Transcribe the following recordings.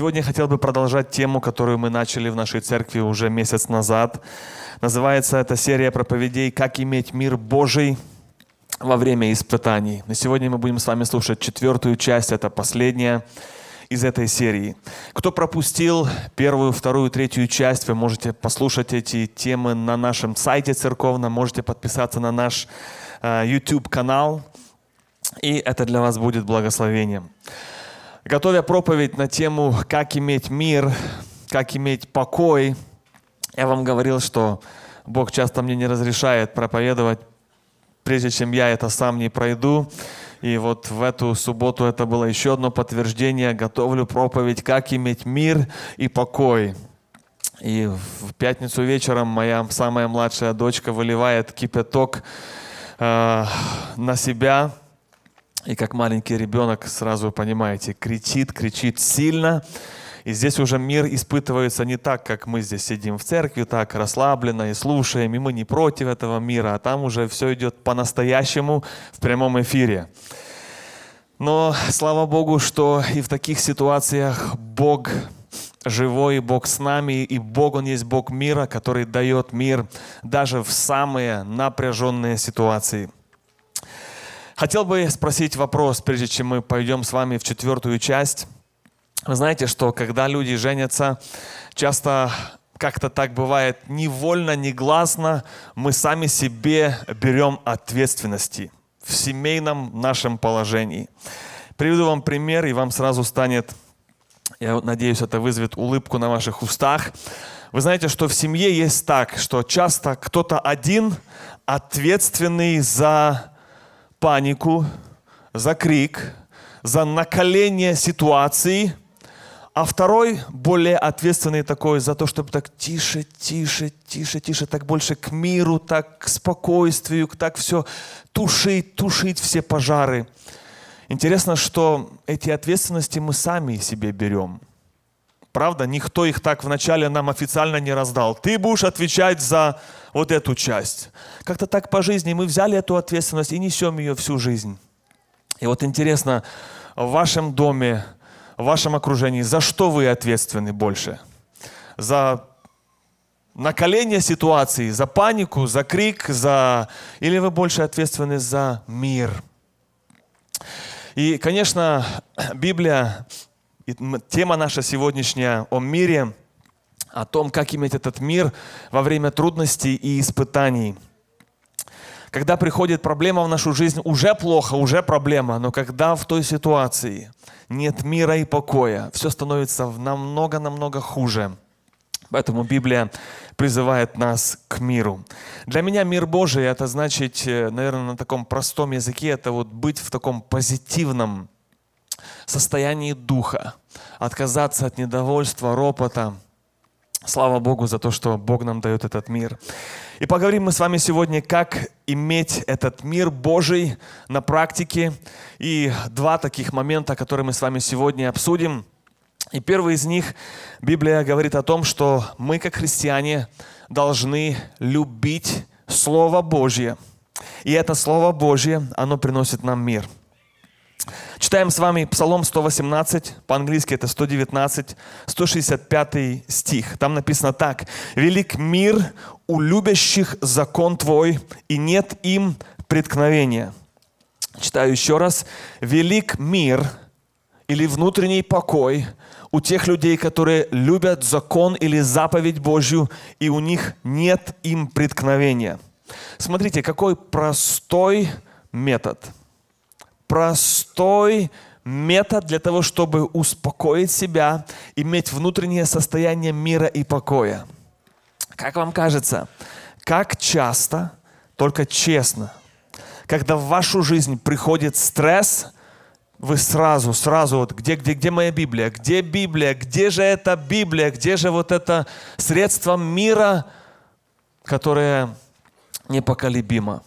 Сегодня я хотел бы продолжать тему, которую мы начали в нашей церкви уже месяц назад. Называется эта серия проповедей «Как иметь мир Божий во время испытаний». На сегодня мы будем с вами слушать четвертую часть, это последняя из этой серии. Кто пропустил первую, вторую, третью часть, вы можете послушать эти темы на нашем сайте церковном, можете подписаться на наш э, YouTube-канал, и это для вас будет благословением. Готовя проповедь на тему «Как иметь мир», «Как иметь покой», я вам говорил, что Бог часто мне не разрешает проповедовать, прежде чем я это сам не пройду. И вот в эту субботу это было еще одно подтверждение. Готовлю проповедь «Как иметь мир и покой». И в пятницу вечером моя самая младшая дочка выливает кипяток э, на себя, и как маленький ребенок, сразу понимаете, кричит, кричит сильно. И здесь уже мир испытывается не так, как мы здесь сидим в церкви, так расслабленно и слушаем, и мы не против этого мира, а там уже все идет по-настоящему в прямом эфире. Но слава Богу, что и в таких ситуациях Бог живой, Бог с нами, и Бог, Он есть Бог мира, который дает мир даже в самые напряженные ситуации – Хотел бы спросить вопрос, прежде чем мы пойдем с вами в четвертую часть. Вы знаете, что когда люди женятся, часто как-то так бывает, невольно, негласно мы сами себе берем ответственности в семейном нашем положении. Приведу вам пример, и вам сразу станет, я надеюсь, это вызовет улыбку на ваших устах. Вы знаете, что в семье есть так, что часто кто-то один ответственный за панику, за крик, за накаление ситуации, а второй, более ответственный такой за то, чтобы так тише, тише, тише, тише, так больше к миру, так к спокойствию, так все тушить, тушить все пожары. Интересно, что эти ответственности мы сами себе берем. Правда, никто их так вначале нам официально не раздал. Ты будешь отвечать за вот эту часть. Как-то так по жизни мы взяли эту ответственность и несем ее всю жизнь. И вот интересно, в вашем доме, в вашем окружении, за что вы ответственны больше? За накаление ситуации, за панику, за крик, за... или вы больше ответственны за мир? И, конечно, Библия, тема наша сегодняшняя о мире – о том, как иметь этот мир во время трудностей и испытаний. Когда приходит проблема в нашу жизнь, уже плохо, уже проблема, но когда в той ситуации нет мира и покоя, все становится намного-намного хуже. Поэтому Библия призывает нас к миру. Для меня мир Божий, это значит, э, наверное, на таком простом языке, это вот быть в таком позитивном состоянии духа, отказаться от недовольства, ропота, Слава Богу за то, что Бог нам дает этот мир. И поговорим мы с вами сегодня, как иметь этот мир Божий на практике. И два таких момента, которые мы с вами сегодня обсудим. И первый из них, Библия говорит о том, что мы, как христиане, должны любить Слово Божье. И это Слово Божье, оно приносит нам мир – Читаем с вами Псалом 118, по-английски это 119, 165 стих. Там написано так. «Велик мир у любящих закон Твой, и нет им преткновения». Читаю еще раз. «Велик мир или внутренний покой у тех людей, которые любят закон или заповедь Божью, и у них нет им преткновения». Смотрите, какой простой метод – простой метод для того, чтобы успокоить себя, иметь внутреннее состояние мира и покоя. Как вам кажется, как часто, только честно, когда в вашу жизнь приходит стресс, вы сразу, сразу, вот где, где, где моя Библия? Где Библия? Где же эта Библия? Где же вот это средство мира, которое непоколебимо?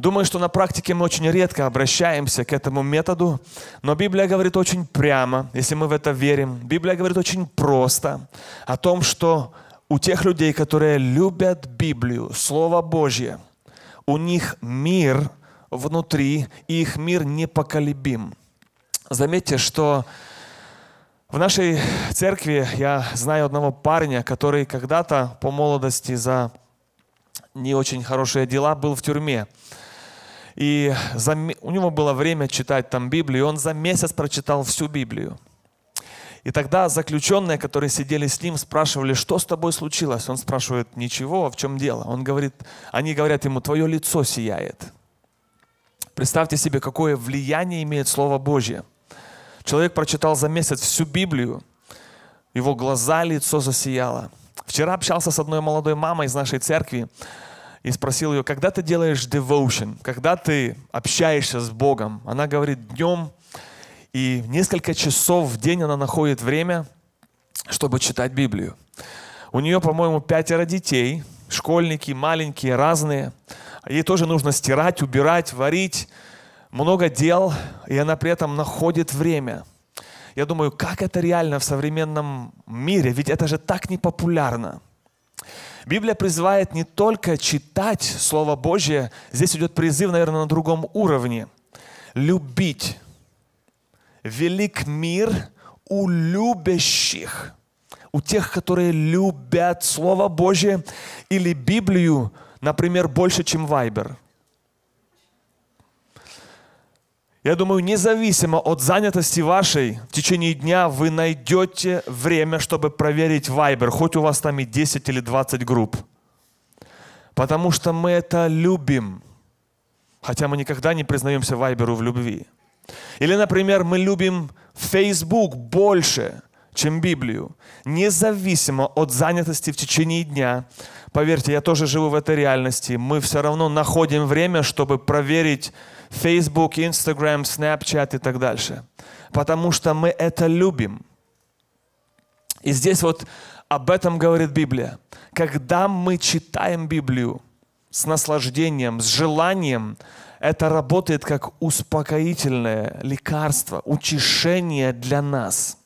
Думаю, что на практике мы очень редко обращаемся к этому методу, но Библия говорит очень прямо, если мы в это верим. Библия говорит очень просто о том, что у тех людей, которые любят Библию, Слово Божье, у них мир внутри, и их мир непоколебим. Заметьте, что В нашей церкви я знаю одного парня, который когда-то по молодости за не очень хорошие дела был в тюрьме. И за, у него было время читать там Библию, и он за месяц прочитал всю Библию. И тогда заключенные, которые сидели с ним, спрашивали, что с тобой случилось? Он спрашивает, ничего, а в чем дело? Он говорит, они говорят ему, твое лицо сияет. Представьте себе, какое влияние имеет Слово Божье. Человек прочитал за месяц всю Библию, его глаза, лицо засияло. Вчера общался с одной молодой мамой из нашей церкви и спросил ее, когда ты делаешь devotion, когда ты общаешься с Богом? Она говорит, днем и несколько часов в день она находит время, чтобы читать Библию. У нее, по-моему, пятеро детей, школьники, маленькие, разные. Ей тоже нужно стирать, убирать, варить, много дел, и она при этом находит время. Я думаю, как это реально в современном мире, ведь это же так непопулярно. Библия призывает не только читать Слово Божье, здесь идет призыв, наверное, на другом уровне. Любить. Велик мир у любящих, у тех, которые любят Слово Божье или Библию, например, больше, чем Вайбер – Я думаю, независимо от занятости вашей, в течение дня вы найдете время, чтобы проверить Viber, хоть у вас там и 10 или 20 групп. Потому что мы это любим. Хотя мы никогда не признаемся Вайберу в любви. Или, например, мы любим Facebook больше, чем Библию. Независимо от занятости в течение дня. Поверьте, я тоже живу в этой реальности. Мы все равно находим время, чтобы проверить Facebook, Instagram, Snapchat и так дальше. Потому что мы это любим. И здесь вот об этом говорит Библия. Когда мы читаем Библию с наслаждением, с желанием, это работает как успокоительное лекарство, утешение для нас,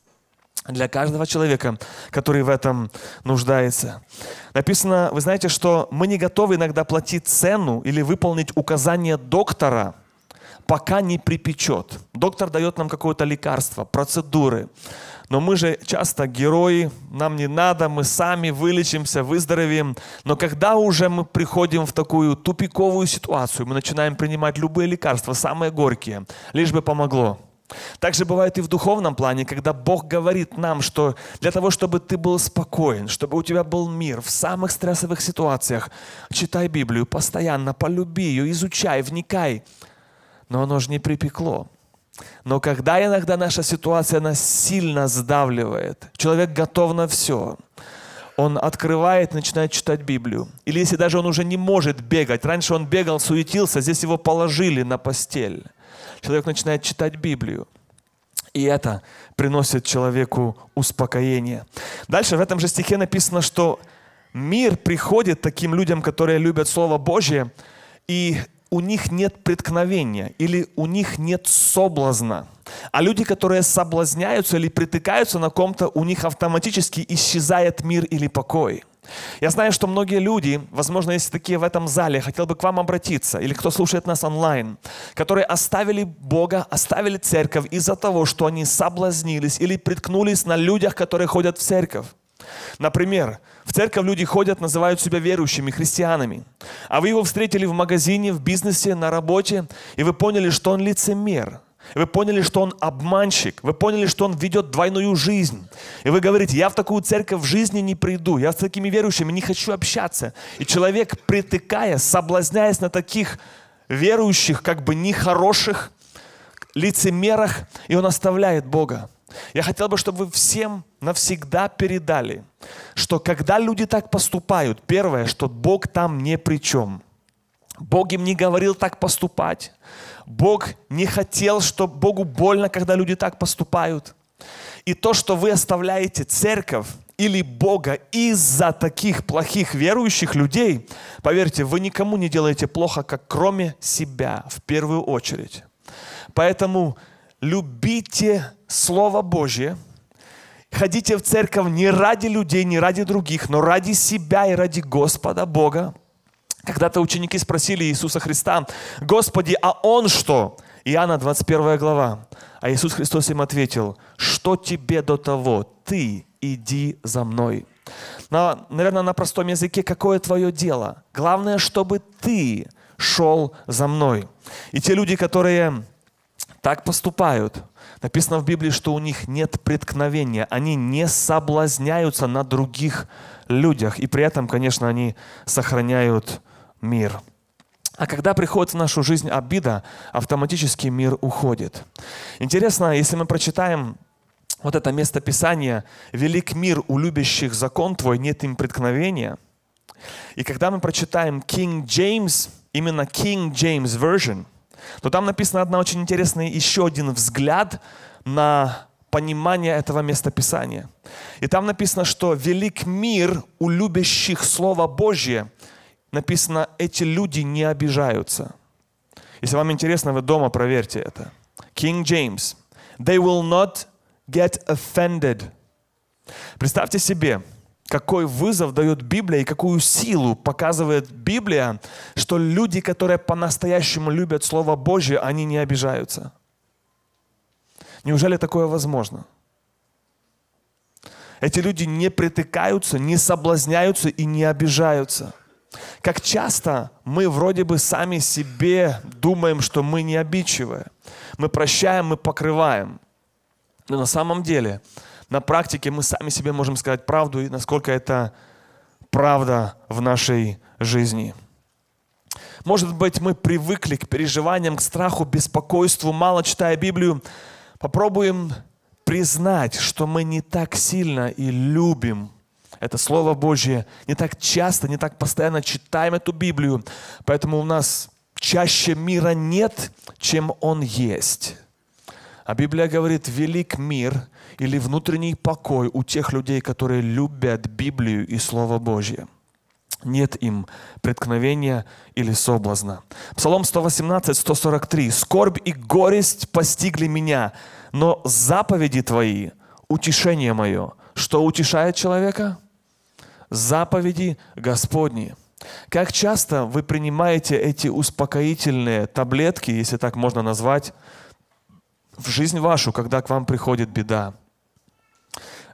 для каждого человека, который в этом нуждается. Написано, вы знаете, что мы не готовы иногда платить цену или выполнить указание доктора – пока не припечет. Доктор дает нам какое-то лекарство, процедуры. Но мы же часто герои, нам не надо, мы сами вылечимся, выздоровеем. Но когда уже мы приходим в такую тупиковую ситуацию, мы начинаем принимать любые лекарства, самые горькие, лишь бы помогло. Также бывает и в духовном плане, когда Бог говорит нам, что для того, чтобы ты был спокоен, чтобы у тебя был мир в самых стрессовых ситуациях, читай Библию постоянно, полюби ее, изучай, вникай но оно же не припекло. Но когда иногда наша ситуация нас сильно сдавливает, человек готов на все, он открывает, начинает читать Библию. Или если даже он уже не может бегать, раньше он бегал, суетился, здесь его положили на постель. Человек начинает читать Библию. И это приносит человеку успокоение. Дальше в этом же стихе написано, что мир приходит таким людям, которые любят Слово Божье, и у них нет преткновения или у них нет соблазна. А люди, которые соблазняются или притыкаются на ком-то, у них автоматически исчезает мир или покой. Я знаю, что многие люди, возможно, есть такие в этом зале, хотел бы к вам обратиться, или кто слушает нас онлайн, которые оставили Бога, оставили церковь из-за того, что они соблазнились или приткнулись на людях, которые ходят в церковь. Например, в церковь люди ходят, называют себя верующими, христианами. А вы его встретили в магазине, в бизнесе, на работе, и вы поняли, что он лицемер. Вы поняли, что он обманщик. Вы поняли, что он ведет двойную жизнь. И вы говорите, я в такую церковь в жизни не приду. Я с такими верующими не хочу общаться. И человек, притыкая, соблазняясь на таких верующих, как бы нехороших, лицемерах, и он оставляет Бога. Я хотел бы, чтобы вы всем навсегда передали, что когда люди так поступают, первое, что Бог там не при чем. Бог им не говорил так поступать. Бог не хотел, что Богу больно, когда люди так поступают. И то, что вы оставляете церковь или Бога из-за таких плохих верующих людей, поверьте, вы никому не делаете плохо, как кроме себя в первую очередь. Поэтому любите Слово Божье, ходите в церковь не ради людей, не ради других, но ради себя и ради Господа Бога. Когда-то ученики спросили Иисуса Христа, Господи, а Он что? Иоанна 21 глава. А Иисус Христос им ответил, что тебе до того? Ты иди за мной. На, наверное, на простом языке, какое твое дело? Главное, чтобы ты шел за мной. И те люди, которые так поступают, написано в Библии, что у них нет преткновения, они не соблазняются на других людях, и при этом, конечно, они сохраняют мир. А когда приходит в нашу жизнь обида, автоматически мир уходит. Интересно, если мы прочитаем вот это место Писания «Велик мир у любящих закон твой, нет им преткновения». И когда мы прочитаем King James, именно King James Version, то там написано одна очень интересная еще один взгляд на понимание этого места Писания. И там написано, что велик мир у любящих Слово Божье. Написано, эти люди не обижаются. Если вам интересно, вы дома проверьте это. King James. They will not get offended. Представьте себе, какой вызов дает Библия и какую силу показывает Библия, что люди, которые по-настоящему любят Слово Божье, они не обижаются. Неужели такое возможно? Эти люди не притыкаются, не соблазняются и не обижаются. Как часто мы вроде бы сами себе думаем, что мы не обидчивые. Мы прощаем, мы покрываем. Но на самом деле, на практике мы сами себе можем сказать правду и насколько это правда в нашей жизни. Может быть, мы привыкли к переживаниям, к страху, беспокойству, мало читая Библию. Попробуем признать, что мы не так сильно и любим это Слово Божье, не так часто, не так постоянно читаем эту Библию. Поэтому у нас чаще мира нет, чем он есть. А Библия говорит, велик мир или внутренний покой у тех людей, которые любят Библию и Слово Божье. Нет им преткновения или соблазна. Псалом 118, 143. «Скорбь и горесть постигли меня, но заповеди Твои – утешение мое». Что утешает человека? Заповеди Господни. Как часто вы принимаете эти успокоительные таблетки, если так можно назвать, в жизнь вашу, когда к вам приходит беда.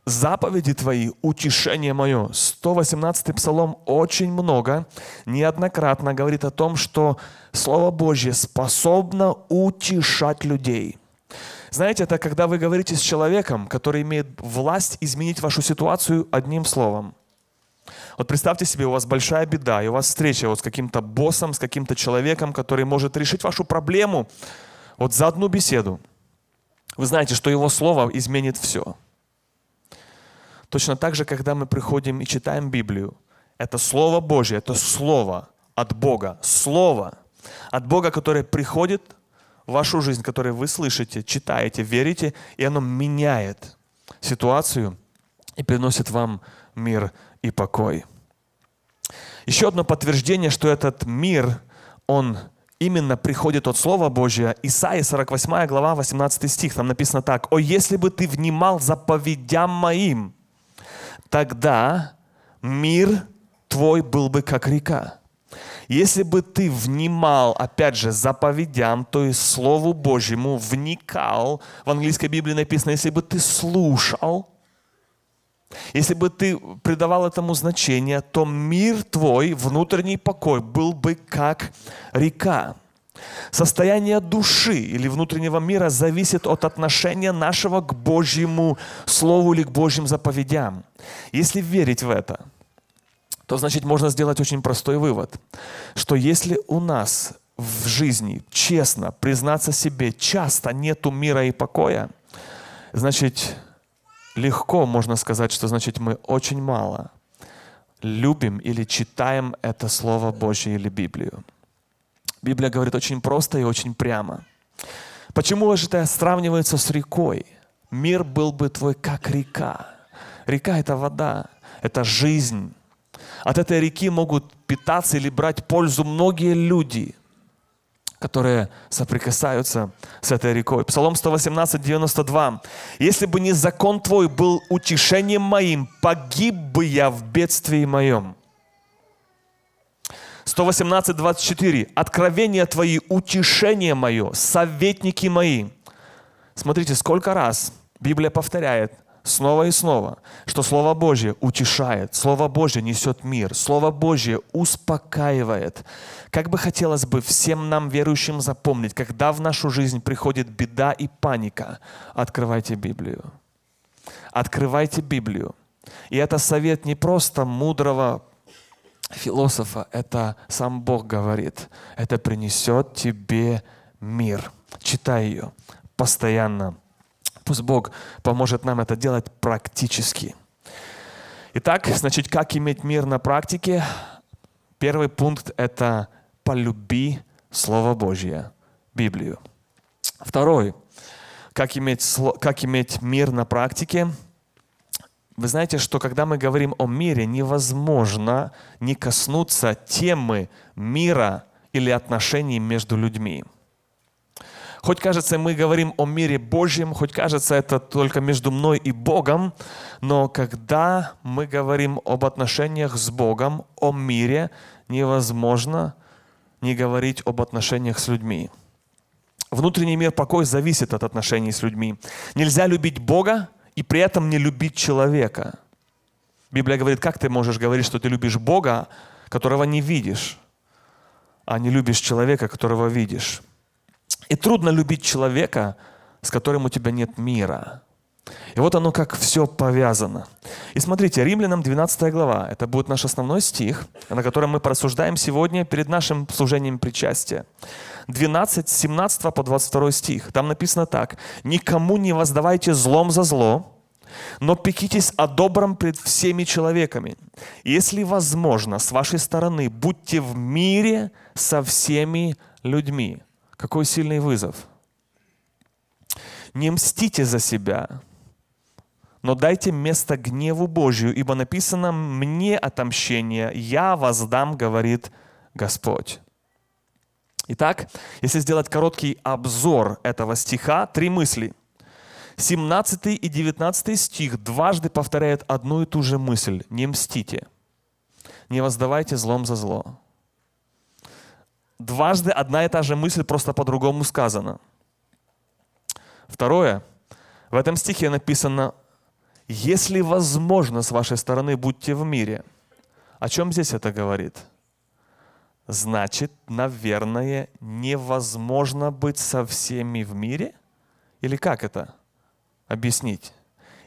Заповеди твои, утешение мое. 118 псалом очень много, неоднократно говорит о том, что Слово Божье способно утешать людей. Знаете, это когда вы говорите с человеком, который имеет власть изменить вашу ситуацию одним словом. Вот представьте себе, у вас большая беда, и у вас встреча вот с каким-то боссом, с каким-то человеком, который может решить вашу проблему вот за одну беседу. Вы знаете, что Его Слово изменит все. Точно так же, когда мы приходим и читаем Библию, это Слово Божье, это Слово от Бога, Слово от Бога, которое приходит в вашу жизнь, которое вы слышите, читаете, верите, и оно меняет ситуацию и приносит вам мир и покой. Еще одно подтверждение, что этот мир, он именно приходит от Слова Божия. Исаия 48 глава 18 стих, там написано так. «О, если бы ты внимал заповедям моим, тогда мир твой был бы как река». Если бы ты внимал, опять же, заповедям, то есть Слову Божьему, вникал, в английской Библии написано, если бы ты слушал, если бы ты придавал этому значение, то мир твой, внутренний покой, был бы как река. Состояние души или внутреннего мира зависит от отношения нашего к Божьему Слову или к Божьим заповедям. Если верить в это, то значит можно сделать очень простой вывод, что если у нас в жизни честно признаться себе часто нету мира и покоя, значит легко можно сказать, что значит мы очень мало любим или читаем это Слово Божье или Библию. Библия говорит очень просто и очень прямо. Почему же это сравнивается с рекой? Мир был бы твой как река. Река — это вода, это жизнь. От этой реки могут питаться или брать пользу многие люди которые соприкасаются с этой рекой. Псалом 118, 92. «Если бы не закон Твой был утешением моим, погиб бы я в бедствии моем». 118, 24. «Откровения Твои, утешение мое, советники мои». Смотрите, сколько раз Библия повторяет снова и снова, что Слово Божье утешает, Слово Божье несет мир, Слово Божье успокаивает. Как бы хотелось бы всем нам, верующим, запомнить, когда в нашу жизнь приходит беда и паника, открывайте Библию. Открывайте Библию. И это совет не просто мудрого философа, это сам Бог говорит. Это принесет тебе мир. Читай ее постоянно. Пусть Бог поможет нам это делать практически. Итак, значит, как иметь мир на практике? Первый пункт – это полюби Слово Божье, Библию. Второй – как иметь, как иметь мир на практике – вы знаете, что когда мы говорим о мире, невозможно не коснуться темы мира или отношений между людьми. Хоть кажется, мы говорим о мире Божьем, хоть кажется, это только между мной и Богом, но когда мы говорим об отношениях с Богом, о мире, невозможно не говорить об отношениях с людьми. Внутренний мир покой зависит от отношений с людьми. Нельзя любить Бога, и при этом не любить человека. Библия говорит, как ты можешь говорить, что ты любишь Бога, которого не видишь, а не любишь человека, которого видишь. И трудно любить человека, с которым у тебя нет мира. И вот оно как все повязано. И смотрите, Римлянам 12 глава, это будет наш основной стих, на котором мы просуждаем сегодня перед нашим служением причастия. 12, 17 по 22 стих. Там написано так. «Никому не воздавайте злом за зло, но пекитесь о добром пред всеми человеками. Если возможно, с вашей стороны, будьте в мире со всеми людьми». Какой сильный вызов. Не мстите за себя, но дайте место гневу Божию, ибо написано «мне отомщение, я воздам», говорит Господь. Итак, если сделать короткий обзор этого стиха, три мысли. 17 и 19 стих дважды повторяют одну и ту же мысль. Не мстите. Не воздавайте злом за зло. Дважды одна и та же мысль просто по-другому сказана. Второе. В этом стихе написано, если возможно с вашей стороны, будьте в мире. О чем здесь это говорит? значит, наверное, невозможно быть со всеми в мире? Или как это объяснить?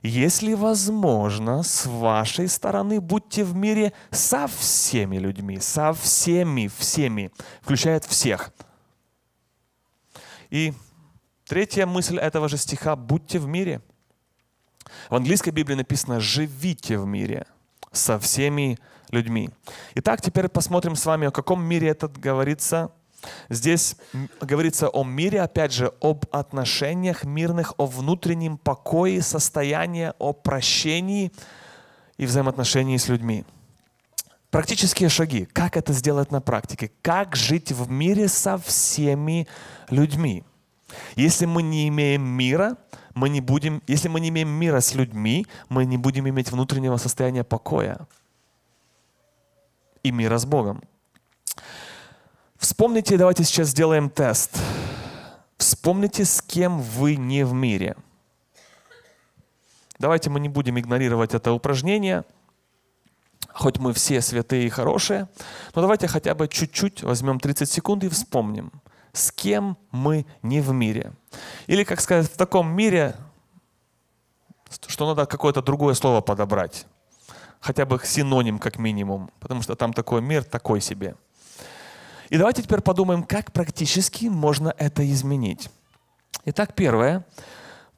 Если возможно, с вашей стороны будьте в мире со всеми людьми, со всеми, всеми, включает всех. И третья мысль этого же стиха – будьте в мире. В английской Библии написано «живите в мире со всеми людьми. Итак, теперь посмотрим с вами, о каком мире это говорится. Здесь говорится о мире, опять же, об отношениях мирных, о внутреннем покое, состоянии, о прощении и взаимоотношении с людьми. Практические шаги. Как это сделать на практике? Как жить в мире со всеми людьми? Если мы не имеем мира, мы не будем, если мы не имеем мира с людьми, мы не будем иметь внутреннего состояния покоя и мира с Богом. Вспомните, давайте сейчас сделаем тест. Вспомните, с кем вы не в мире. Давайте мы не будем игнорировать это упражнение, хоть мы все святые и хорошие, но давайте хотя бы чуть-чуть возьмем 30 секунд и вспомним, с кем мы не в мире. Или, как сказать, в таком мире, что надо какое-то другое слово подобрать хотя бы синоним как минимум, потому что там такой мир такой себе. И давайте теперь подумаем, как практически можно это изменить. Итак, первое.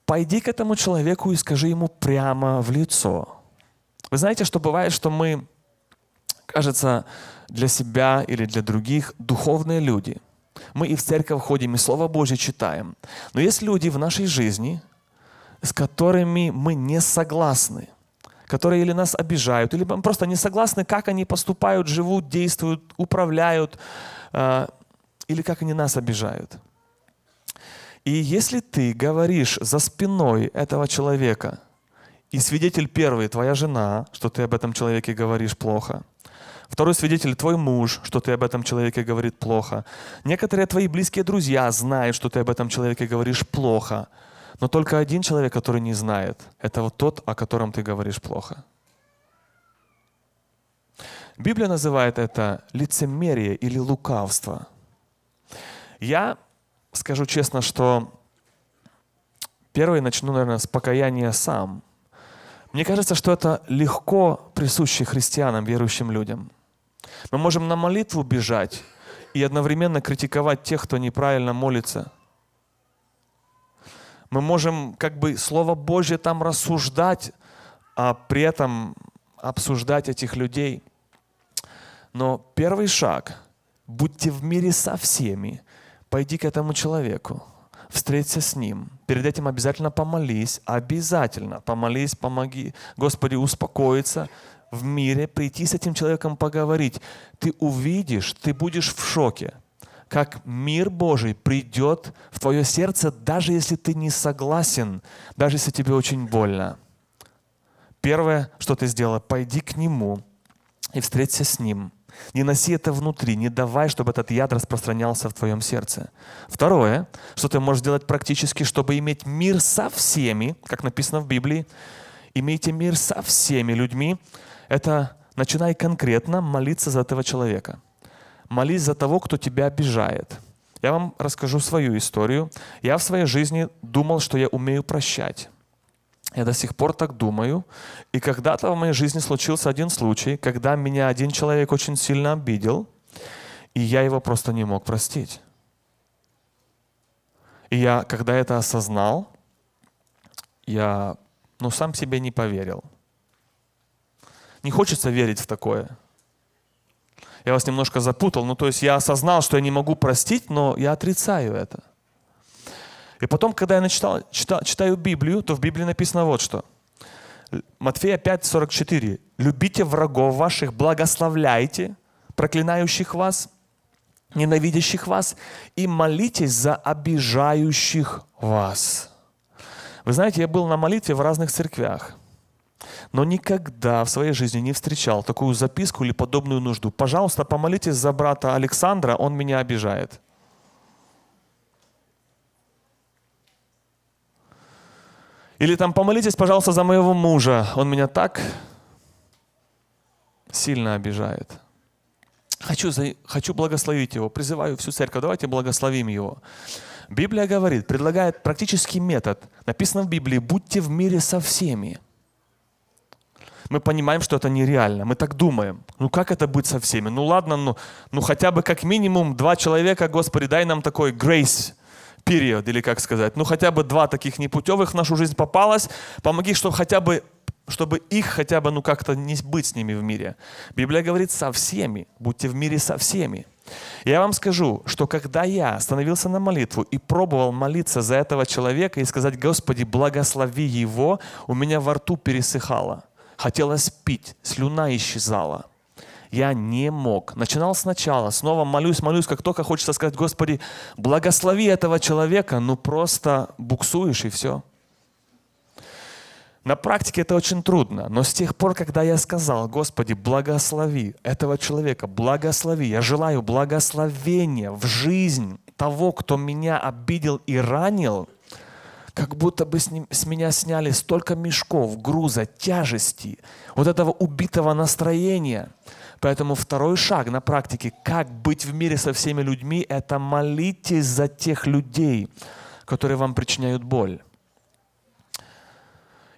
Пойди к этому человеку и скажи ему прямо в лицо. Вы знаете, что бывает, что мы, кажется, для себя или для других духовные люди. Мы и в церковь ходим, и Слово Божье читаем. Но есть люди в нашей жизни, с которыми мы не согласны которые или нас обижают, или просто не согласны, как они поступают, живут, действуют, управляют, или как они нас обижают. И если ты говоришь за спиной этого человека, и свидетель первый, твоя жена, что ты об этом человеке говоришь плохо, Второй свидетель – твой муж, что ты об этом человеке говорит плохо. Некоторые твои близкие друзья знают, что ты об этом человеке говоришь плохо. Но только один человек, который не знает, это вот тот, о котором ты говоришь плохо. Библия называет это лицемерие или лукавство. Я скажу честно, что первый начну, наверное, с покаяния сам. Мне кажется, что это легко присуще христианам, верующим людям. Мы можем на молитву бежать и одновременно критиковать тех, кто неправильно молится. Мы можем как бы Слово Божье там рассуждать, а при этом обсуждать этих людей – но первый шаг – будьте в мире со всеми. Пойди к этому человеку, встреться с ним. Перед этим обязательно помолись, обязательно помолись, помоги. Господи, успокоиться в мире, прийти с этим человеком поговорить. Ты увидишь, ты будешь в шоке, как мир Божий придет в твое сердце, даже если ты не согласен, даже если тебе очень больно. Первое, что ты сделал, пойди к нему и встреться с ним. Не носи это внутри, не давай, чтобы этот яд распространялся в твоем сердце. Второе, что ты можешь сделать практически, чтобы иметь мир со всеми, как написано в Библии, имейте мир со всеми людьми, это начинай конкретно молиться за этого человека. Молись за того, кто тебя обижает. Я вам расскажу свою историю. Я в своей жизни думал, что я умею прощать. Я до сих пор так думаю. И когда-то в моей жизни случился один случай, когда меня один человек очень сильно обидел, и я его просто не мог простить. И я, когда это осознал, я ну, сам себе не поверил. Не хочется верить в такое. Я вас немножко запутал. Ну, то есть я осознал, что я не могу простить, но я отрицаю это. И потом, когда я начитал, читал, читаю Библию, то в Библии написано вот что. Матфея 5:44. «Любите врагов ваших, благословляйте проклинающих вас, ненавидящих вас, и молитесь за обижающих вас». Вы знаете, я был на молитве в разных церквях, но никогда в своей жизни не встречал такую записку или подобную нужду. Пожалуйста, помолитесь за брата Александра, он меня обижает. Или там помолитесь, пожалуйста, за моего мужа. Он меня так сильно обижает. Хочу, хочу благословить его. Призываю всю церковь, давайте благословим его. Библия говорит, предлагает практический метод. Написано в Библии, будьте в мире со всеми. Мы понимаем, что это нереально. Мы так думаем. Ну как это быть со всеми? Ну ладно, ну, ну хотя бы как минимум два человека, Господи, дай нам такой грейс период, или как сказать, ну хотя бы два таких непутевых в нашу жизнь попалось, помоги, чтобы хотя бы чтобы их хотя бы, ну как-то не быть с ними в мире. Библия говорит со всеми, будьте в мире со всеми. Я вам скажу, что когда я становился на молитву и пробовал молиться за этого человека и сказать, Господи, благослови его, у меня во рту пересыхало. Хотелось пить, слюна исчезала я не мог. Начинал сначала, снова молюсь, молюсь, как только хочется сказать, Господи, благослови этого человека, ну просто буксуешь и все. На практике это очень трудно, но с тех пор, когда я сказал, Господи, благослови этого человека, благослови, я желаю благословения в жизнь того, кто меня обидел и ранил, как будто бы с, ним, с меня сняли столько мешков, груза, тяжести, вот этого убитого настроения – Поэтому второй шаг на практике, как быть в мире со всеми людьми, это молитесь за тех людей, которые вам причиняют боль.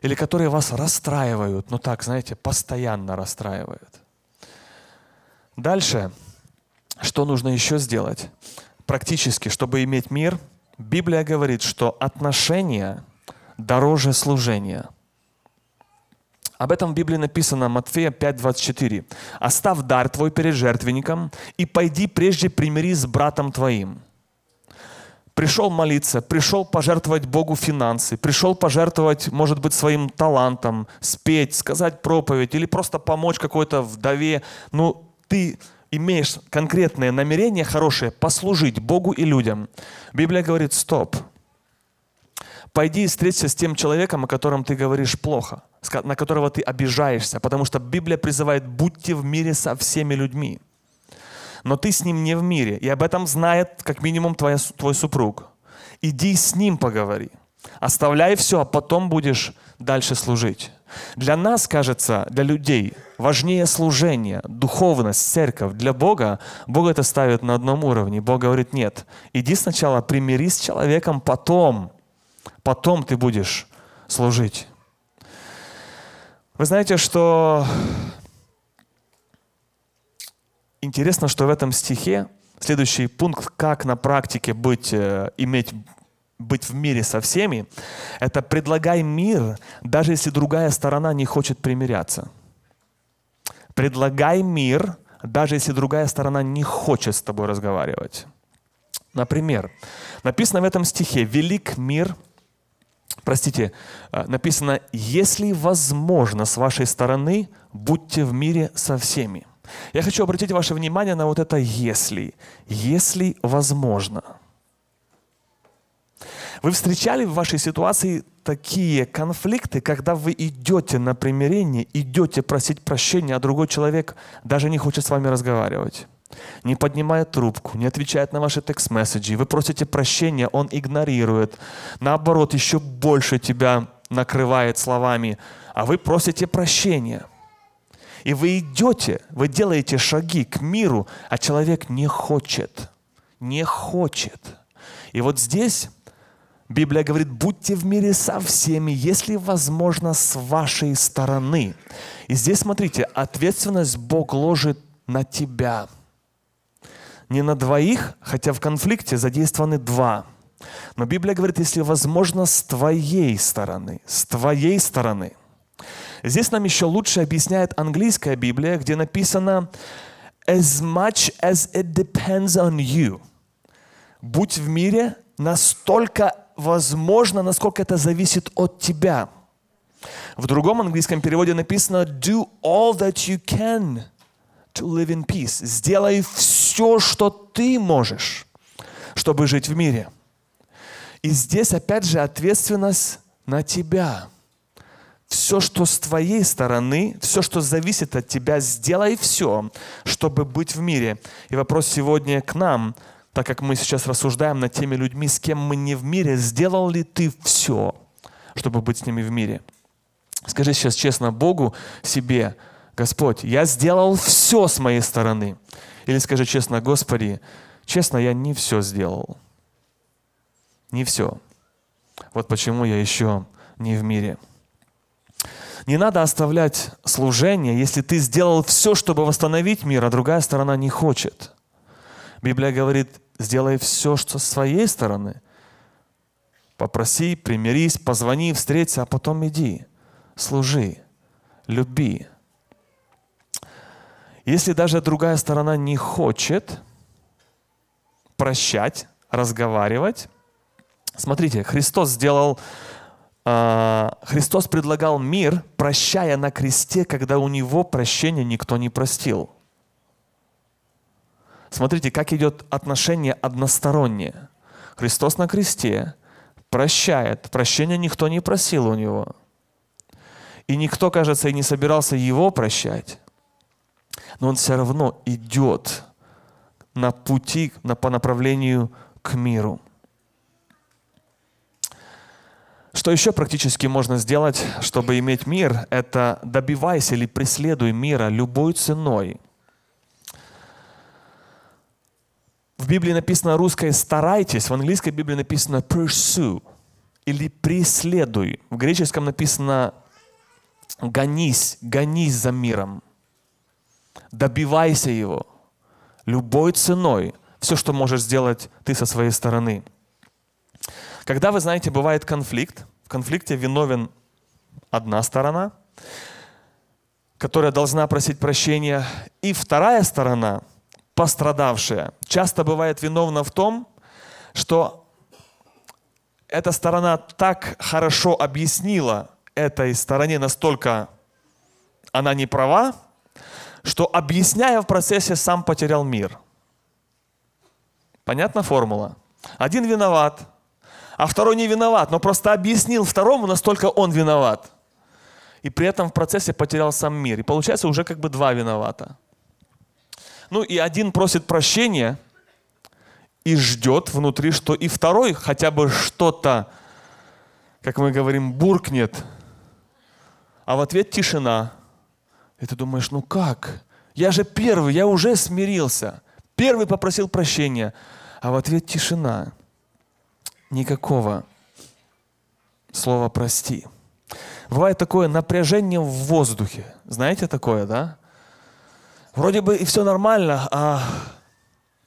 Или которые вас расстраивают, ну так, знаете, постоянно расстраивают. Дальше, что нужно еще сделать? Практически, чтобы иметь мир, Библия говорит, что отношения дороже служения – об этом в Библии написано Матфея 5:24. «Оставь дар твой перед жертвенником и пойди прежде примири с братом твоим». Пришел молиться, пришел пожертвовать Богу финансы, пришел пожертвовать, может быть, своим талантом, спеть, сказать проповедь или просто помочь какой-то вдове. Ну, ты имеешь конкретное намерение хорошее послужить Богу и людям. Библия говорит, стоп, пойди и встреться с тем человеком, о котором ты говоришь плохо, на которого ты обижаешься, потому что Библия призывает «будьте в мире со всеми людьми». Но ты с ним не в мире, и об этом знает как минимум твоя, твой супруг. Иди с ним поговори. Оставляй все, а потом будешь дальше служить. Для нас, кажется, для людей важнее служение, духовность, церковь. Для Бога Бог это ставит на одном уровне. Бог говорит, нет, иди сначала примирись с человеком, потом, потом ты будешь служить. Вы знаете, что интересно, что в этом стихе следующий пункт, как на практике быть, э, иметь быть в мире со всеми, это предлагай мир, даже если другая сторона не хочет примиряться. Предлагай мир, даже если другая сторона не хочет с тобой разговаривать. Например, написано в этом стихе «Велик мир, простите, э, написано, если возможно с вашей стороны, будьте в мире со всеми. Я хочу обратить ваше внимание на вот это «если». Если возможно – вы встречали в вашей ситуации такие конфликты, когда вы идете на примирение, идете просить прощения, а другой человек даже не хочет с вами разговаривать? Не поднимает трубку, не отвечает на ваши текст-месседжи, вы просите прощения, он игнорирует, наоборот, еще больше тебя накрывает словами, а вы просите прощения. И вы идете, вы делаете шаги к миру, а человек не хочет, не хочет. И вот здесь Библия говорит, будьте в мире со всеми, если возможно, с вашей стороны. И здесь, смотрите, ответственность Бог ложит на тебя. Не на двоих, хотя в конфликте задействованы два. Но Библия говорит, если возможно, с твоей стороны. С твоей стороны. Здесь нам еще лучше объясняет английская Библия, где написано «as much as it depends on you». Будь в мире настолько возможно, насколько это зависит от тебя. В другом английском переводе написано «do all that you can to live in peace». Сделай все, что ты можешь, чтобы жить в мире. И здесь опять же ответственность на тебя. Все, что с твоей стороны, все, что зависит от тебя, сделай все, чтобы быть в мире. И вопрос сегодня к нам – так как мы сейчас рассуждаем над теми людьми, с кем мы не в мире, сделал ли ты все, чтобы быть с ними в мире? Скажи сейчас честно Богу, себе, Господь, я сделал все с моей стороны. Или скажи честно, Господи, честно, я не все сделал. Не все. Вот почему я еще не в мире. Не надо оставлять служение, если ты сделал все, чтобы восстановить мир, а другая сторона не хочет. Библия говорит, Сделай все, что с своей стороны. Попроси, примирись, позвони, встреться, а потом иди. Служи, люби. Если даже другая сторона не хочет прощать, разговаривать, смотрите, Христос сделал, э, Христос предлагал мир, прощая на кресте, когда у него прощения никто не простил. Смотрите, как идет отношение одностороннее. Христос на кресте прощает. Прощения никто не просил у него. И никто, кажется, и не собирался его прощать. Но он все равно идет на пути, на, по направлению к миру. Что еще практически можно сделать, чтобы иметь мир? Это добивайся или преследуй мира любой ценой – В Библии написано русское «старайтесь», в английской Библии написано «pursue» или «преследуй». В греческом написано «гонись», «гонись за миром». Добивайся его любой ценой. Все, что можешь сделать ты со своей стороны. Когда, вы знаете, бывает конфликт, в конфликте виновен одна сторона, которая должна просить прощения, и вторая сторона – пострадавшая часто бывает виновна в том, что эта сторона так хорошо объяснила этой стороне, настолько она не права, что объясняя в процессе сам потерял мир. Понятна формула? Один виноват, а второй не виноват, но просто объяснил второму, настолько он виноват. И при этом в процессе потерял сам мир. И получается уже как бы два виновата. Ну и один просит прощения и ждет внутри, что и второй хотя бы что-то как мы говорим, буркнет, а в ответ тишина. И ты думаешь, ну как? Я же первый, я уже смирился. Первый попросил прощения, а в ответ тишина. Никакого слова «прости». Бывает такое напряжение в воздухе. Знаете такое, да? Вроде бы и все нормально, а,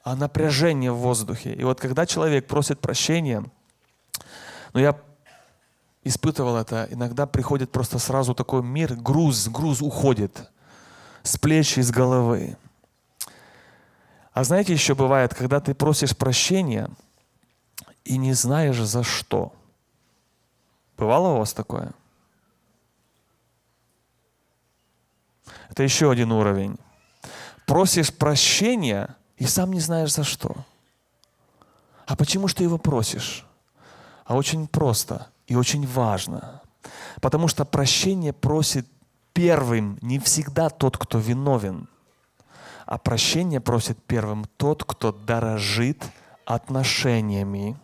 а напряжение в воздухе. И вот когда человек просит прощения, ну я испытывал это, иногда приходит просто сразу такой мир, груз, груз уходит с плеч и с головы. А знаете, еще бывает, когда ты просишь прощения и не знаешь за что. Бывало у вас такое? Это еще один уровень. Просишь прощения и сам не знаешь за что. А почему ж ты его просишь? А очень просто и очень важно. Потому что прощение просит первым не всегда тот, кто виновен, а прощение просит первым тот, кто дорожит отношениями,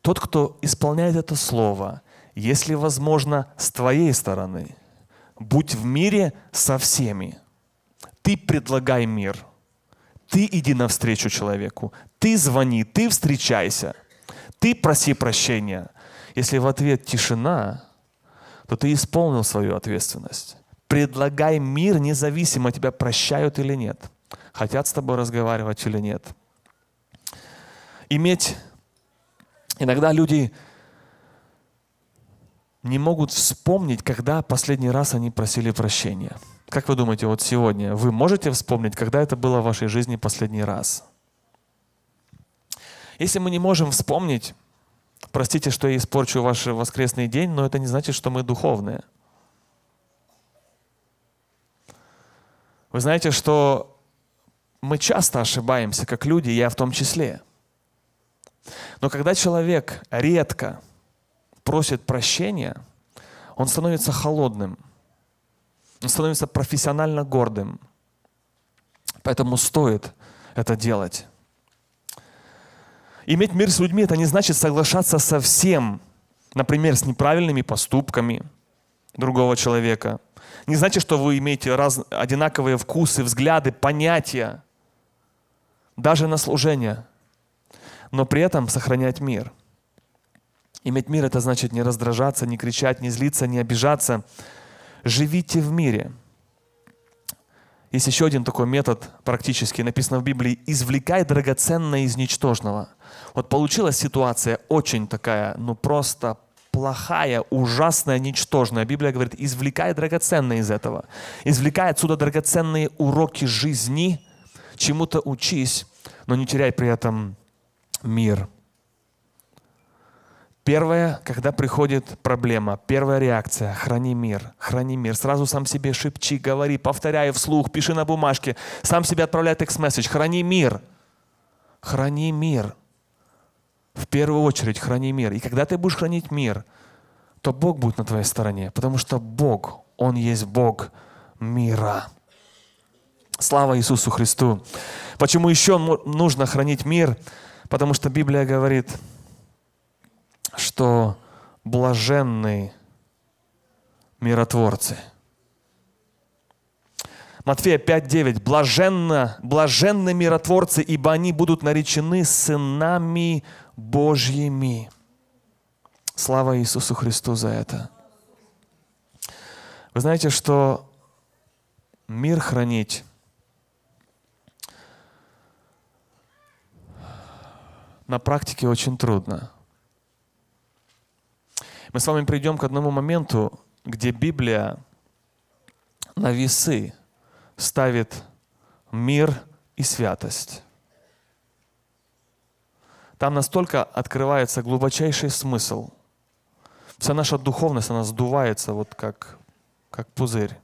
тот, кто исполняет это слово, если возможно, с твоей стороны – будь в мире со всеми. Ты предлагай мир. Ты иди навстречу человеку. Ты звони, ты встречайся. Ты проси прощения. Если в ответ тишина, то ты исполнил свою ответственность. Предлагай мир, независимо, тебя прощают или нет. Хотят с тобой разговаривать или нет. Иметь... Иногда люди не могут вспомнить, когда последний раз они просили прощения. Как вы думаете, вот сегодня вы можете вспомнить, когда это было в вашей жизни последний раз? Если мы не можем вспомнить, простите, что я испорчу ваш воскресный день, но это не значит, что мы духовные. Вы знаете, что мы часто ошибаемся, как люди, я в том числе. Но когда человек редко просит прощения, он становится холодным, он становится профессионально гордым. Поэтому стоит это делать. Иметь мир с людьми – это не значит соглашаться со всем, например, с неправильными поступками другого человека. Не значит, что вы имеете раз, одинаковые вкусы, взгляды, понятия, даже на служение, но при этом сохранять мир – Иметь мир – это значит не раздражаться, не кричать, не злиться, не обижаться. Живите в мире. Есть еще один такой метод практически, написано в Библии, «извлекай драгоценное из ничтожного». Вот получилась ситуация очень такая, ну просто плохая, ужасная, ничтожная. Библия говорит, извлекай драгоценное из этого. Извлекай отсюда драгоценные уроки жизни, чему-то учись, но не теряй при этом мир. Первое, когда приходит проблема, первая реакция – храни мир, храни мир. Сразу сам себе шепчи, говори, повторяй вслух, пиши на бумажке, сам себе отправляй текст-месседж, храни мир. Храни мир. В первую очередь храни мир. И когда ты будешь хранить мир, то Бог будет на твоей стороне, потому что Бог, Он есть Бог мира. Слава Иисусу Христу. Почему еще нужно хранить мир? Потому что Библия говорит – что блаженны миротворцы. Матфея 5.9. Блаженно, блаженны миротворцы, ибо они будут наречены сынами Божьими. Слава Иисусу Христу за это. Вы знаете, что мир хранить на практике очень трудно мы с вами придем к одному моменту, где Библия на весы ставит мир и святость. Там настолько открывается глубочайший смысл. Вся наша духовность, она сдувается вот как, как пузырь.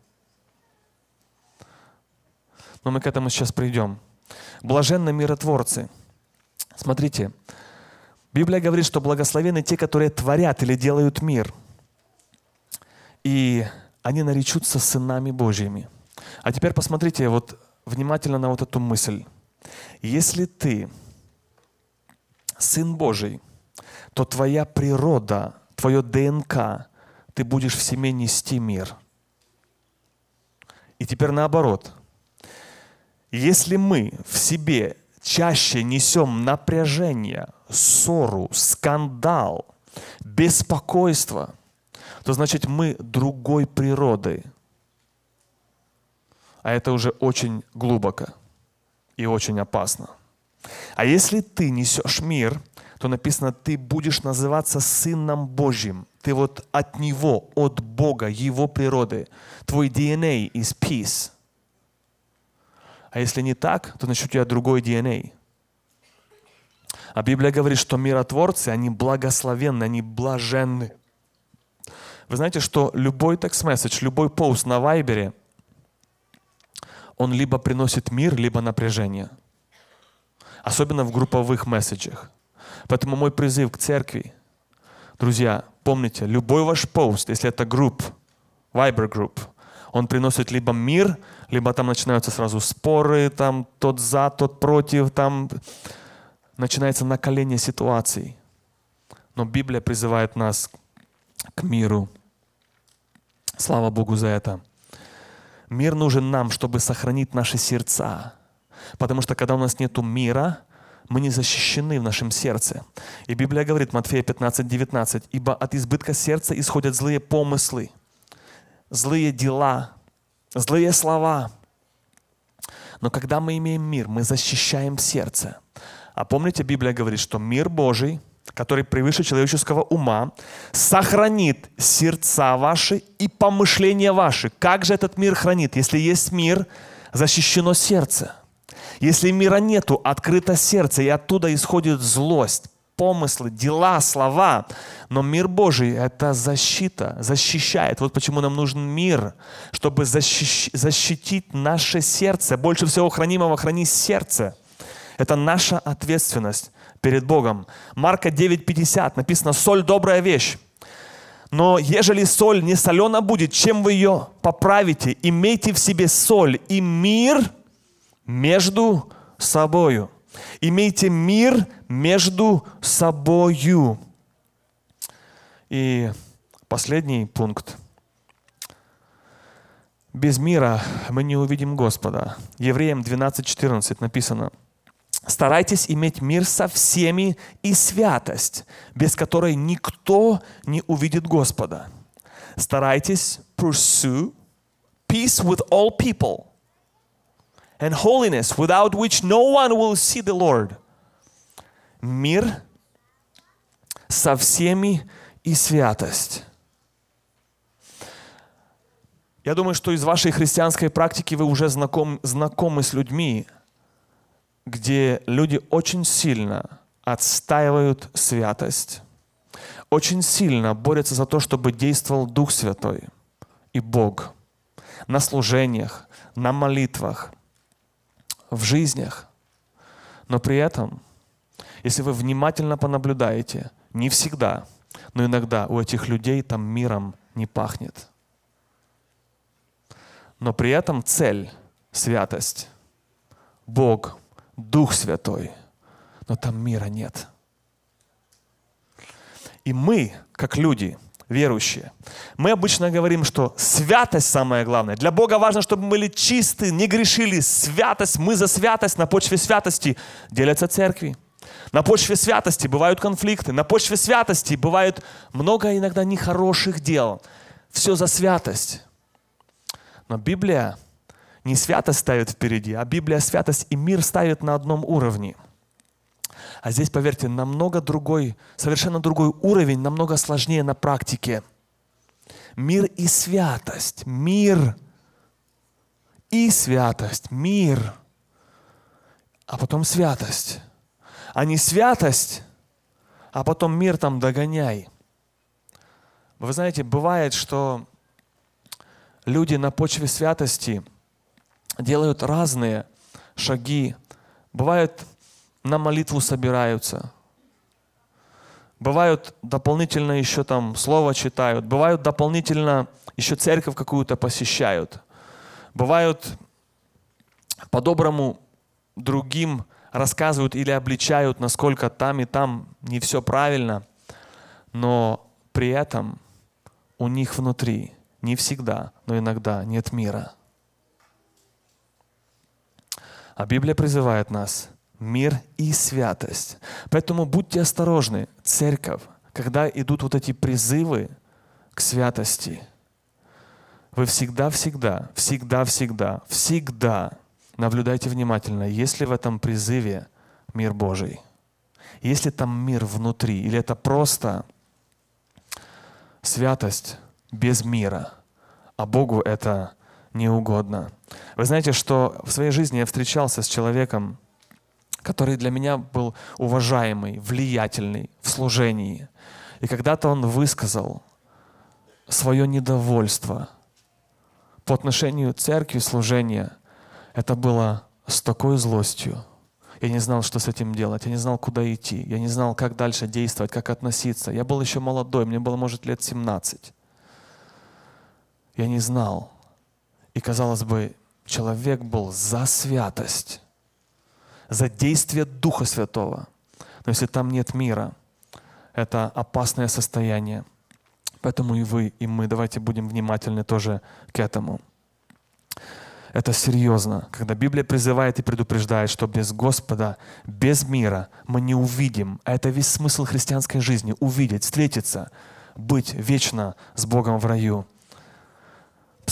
Но мы к этому сейчас придем. Блаженны миротворцы. Смотрите, Библия говорит, что благословены те, которые творят или делают мир. И они наречутся сынами Божьими. А теперь посмотрите вот внимательно на вот эту мысль. Если ты сын Божий, то твоя природа, твое ДНК, ты будешь в себе нести мир. И теперь наоборот. Если мы в себе чаще несем напряжение, ссору, скандал, беспокойство, то значит мы другой природы. А это уже очень глубоко и очень опасно. А если ты несешь мир, то написано, ты будешь называться Сыном Божьим. Ты вот от Него, от Бога, Его природы. Твой DNA is peace. А если не так, то значит у тебя другой DNA. А Библия говорит, что миротворцы, они благословенны, они блаженны. Вы знаете, что любой текст-месседж, любой пост на Вайбере, он либо приносит мир, либо напряжение. Особенно в групповых месседжах. Поэтому мой призыв к церкви, друзья, помните, любой ваш пост, если это групп, Viber групп, он приносит либо мир, либо там начинаются сразу споры, там тот за, тот против, там начинается накаление ситуаций. Но Библия призывает нас к миру. Слава Богу за это. Мир нужен нам, чтобы сохранить наши сердца. Потому что когда у нас нет мира, мы не защищены в нашем сердце. И Библия говорит, Матфея 15, 19, «Ибо от избытка сердца исходят злые помыслы, злые дела, злые слова. Но когда мы имеем мир, мы защищаем сердце. А помните, Библия говорит, что мир Божий, который превыше человеческого ума, сохранит сердца ваши и помышления ваши. Как же этот мир хранит? Если есть мир, защищено сердце. Если мира нету, открыто сердце, и оттуда исходит злость, помыслы, дела, слова. Но мир Божий — это защита, защищает. Вот почему нам нужен мир, чтобы защищ... защитить наше сердце. Больше всего хранимого храни сердце. Это наша ответственность перед Богом. Марка 9.50 написано «Соль – добрая вещь». Но ежели соль не солена будет, чем вы ее поправите? Имейте в себе соль и мир между собою. Имейте мир между собою. И последний пункт. Без мира мы не увидим Господа. Евреям 12.14 написано. Старайтесь иметь мир со всеми и святость, без которой никто не увидит Господа. Старайтесь pursue peace with all people and holiness, without which no one will see the Lord. Мир со всеми и святость. Я думаю, что из вашей христианской практики вы уже знаком, знакомы с людьми, где люди очень сильно отстаивают святость, очень сильно борются за то, чтобы действовал Дух Святой и Бог на служениях, на молитвах – в жизнях. Но при этом, если вы внимательно понаблюдаете, не всегда, но иногда у этих людей там миром не пахнет. Но при этом цель — святость. Бог, Дух Святой. Но там мира нет. И мы, как люди, верующие. Мы обычно говорим, что святость самое главное. Для Бога важно, чтобы мы были чисты, не грешили. Святость, мы за святость. На почве святости делятся церкви. На почве святости бывают конфликты. На почве святости бывает много иногда нехороших дел. Все за святость. Но Библия не святость ставит впереди, а Библия святость и мир ставит на одном уровне – а здесь, поверьте, намного другой, совершенно другой уровень, намного сложнее на практике. Мир и святость. Мир и святость. Мир. А потом святость. А не святость, а потом мир там догоняй. Вы знаете, бывает, что люди на почве святости делают разные шаги. Бывает, на молитву собираются. Бывают дополнительно еще там слово читают. Бывают дополнительно еще церковь какую-то посещают. Бывают по-доброму другим рассказывают или обличают, насколько там и там не все правильно. Но при этом у них внутри не всегда, но иногда нет мира. А Библия призывает нас мир и святость. Поэтому будьте осторожны, церковь, когда идут вот эти призывы к святости, вы всегда-всегда, всегда-всегда, всегда наблюдайте внимательно, есть ли в этом призыве мир Божий. Есть ли там мир внутри, или это просто святость без мира, а Богу это не угодно. Вы знаете, что в своей жизни я встречался с человеком, который для меня был уважаемый, влиятельный в служении. И когда-то он высказал свое недовольство по отношению церкви служения. Это было с такой злостью. Я не знал, что с этим делать. Я не знал, куда идти. Я не знал, как дальше действовать, как относиться. Я был еще молодой, мне было, может, лет 17. Я не знал. И, казалось бы, человек был за святость за действие Духа Святого. Но если там нет мира, это опасное состояние. Поэтому и вы, и мы, давайте будем внимательны тоже к этому. Это серьезно, когда Библия призывает и предупреждает, что без Господа, без мира мы не увидим. А это весь смысл христианской жизни — увидеть, встретиться, быть вечно с Богом в раю.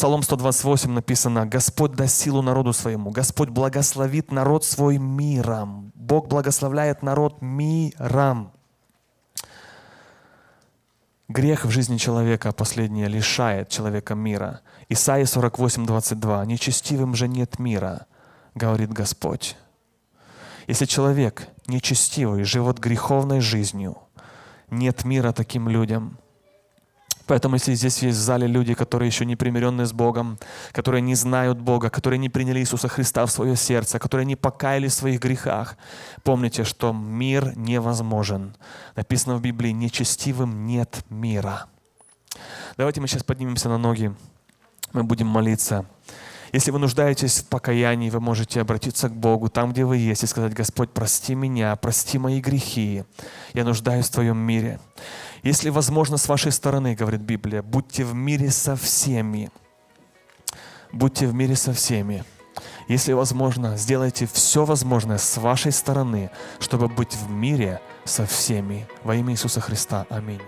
Псалом 128 написано, «Господь даст силу народу своему, Господь благословит народ свой миром». Бог благословляет народ миром. Грех в жизни человека последнее лишает человека мира. Исайя 48, 22. «Нечестивым же нет мира, говорит Господь». Если человек нечестивый живет греховной жизнью, нет мира таким людям – Поэтому если здесь есть в зале люди, которые еще не примиренные с Богом, которые не знают Бога, которые не приняли Иисуса Христа в свое сердце, которые не покаялись в своих грехах, помните, что мир невозможен. Написано в Библии, нечестивым нет мира. Давайте мы сейчас поднимемся на ноги, мы будем молиться. Если вы нуждаетесь в покаянии, вы можете обратиться к Богу там, где вы есть, и сказать, Господь, прости меня, прости мои грехи. Я нуждаюсь в Твоем мире. Если возможно с вашей стороны, говорит Библия, будьте в мире со всеми. Будьте в мире со всеми. Если возможно, сделайте все возможное с вашей стороны, чтобы быть в мире со всеми. Во имя Иисуса Христа. Аминь.